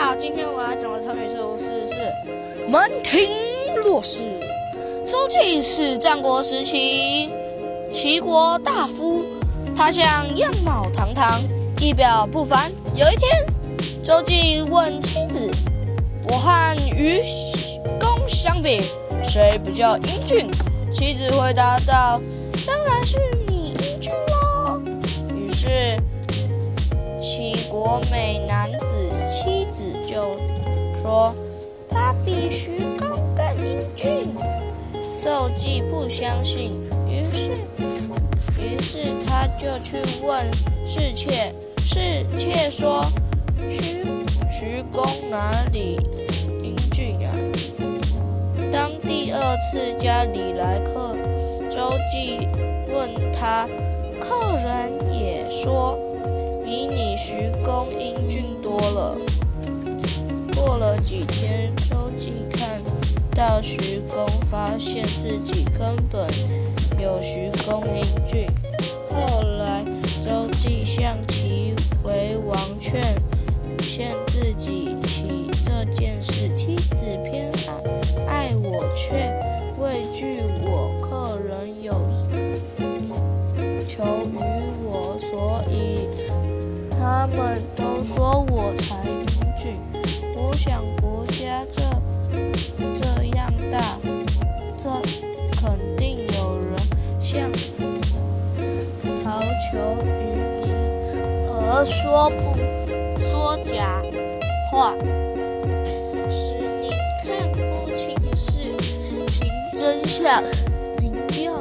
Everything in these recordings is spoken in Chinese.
好，今天我要讲的成语是“无事是门庭若市”。周进是战国时期齐国大夫，他像样貌堂堂，仪表不凡。有一天，周进问妻子：“我和愚公相比，谁比较英俊？”妻子回答道：“当然是你英俊喽。”就说：“他比徐公更英俊。”周姬不相信，于是，于是他就去问侍妾。侍妾说：“徐徐公哪里英俊啊？”当第二次家里来客，周姬问他，客人也说。比你徐公英俊多了。过了几天，周进看到徐公，发现自己根本有徐公英俊。后来，周进向齐威王劝劝自己起这件事，妻子偏爱爱我，却畏惧我客人有求于我，所以。他们都说我才英俊，我想国家这这样大，这肯定有人向讨求于你，而说不说假话，使你看不清事情真相。信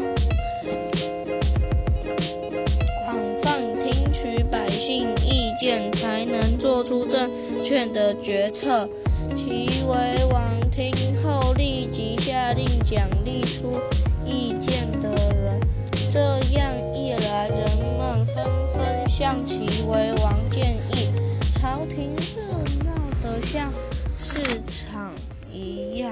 的决策。齐威王听后立即下令奖励出意见的人，这样一来，人们纷纷向齐威王建议，朝廷热闹得像市场一样。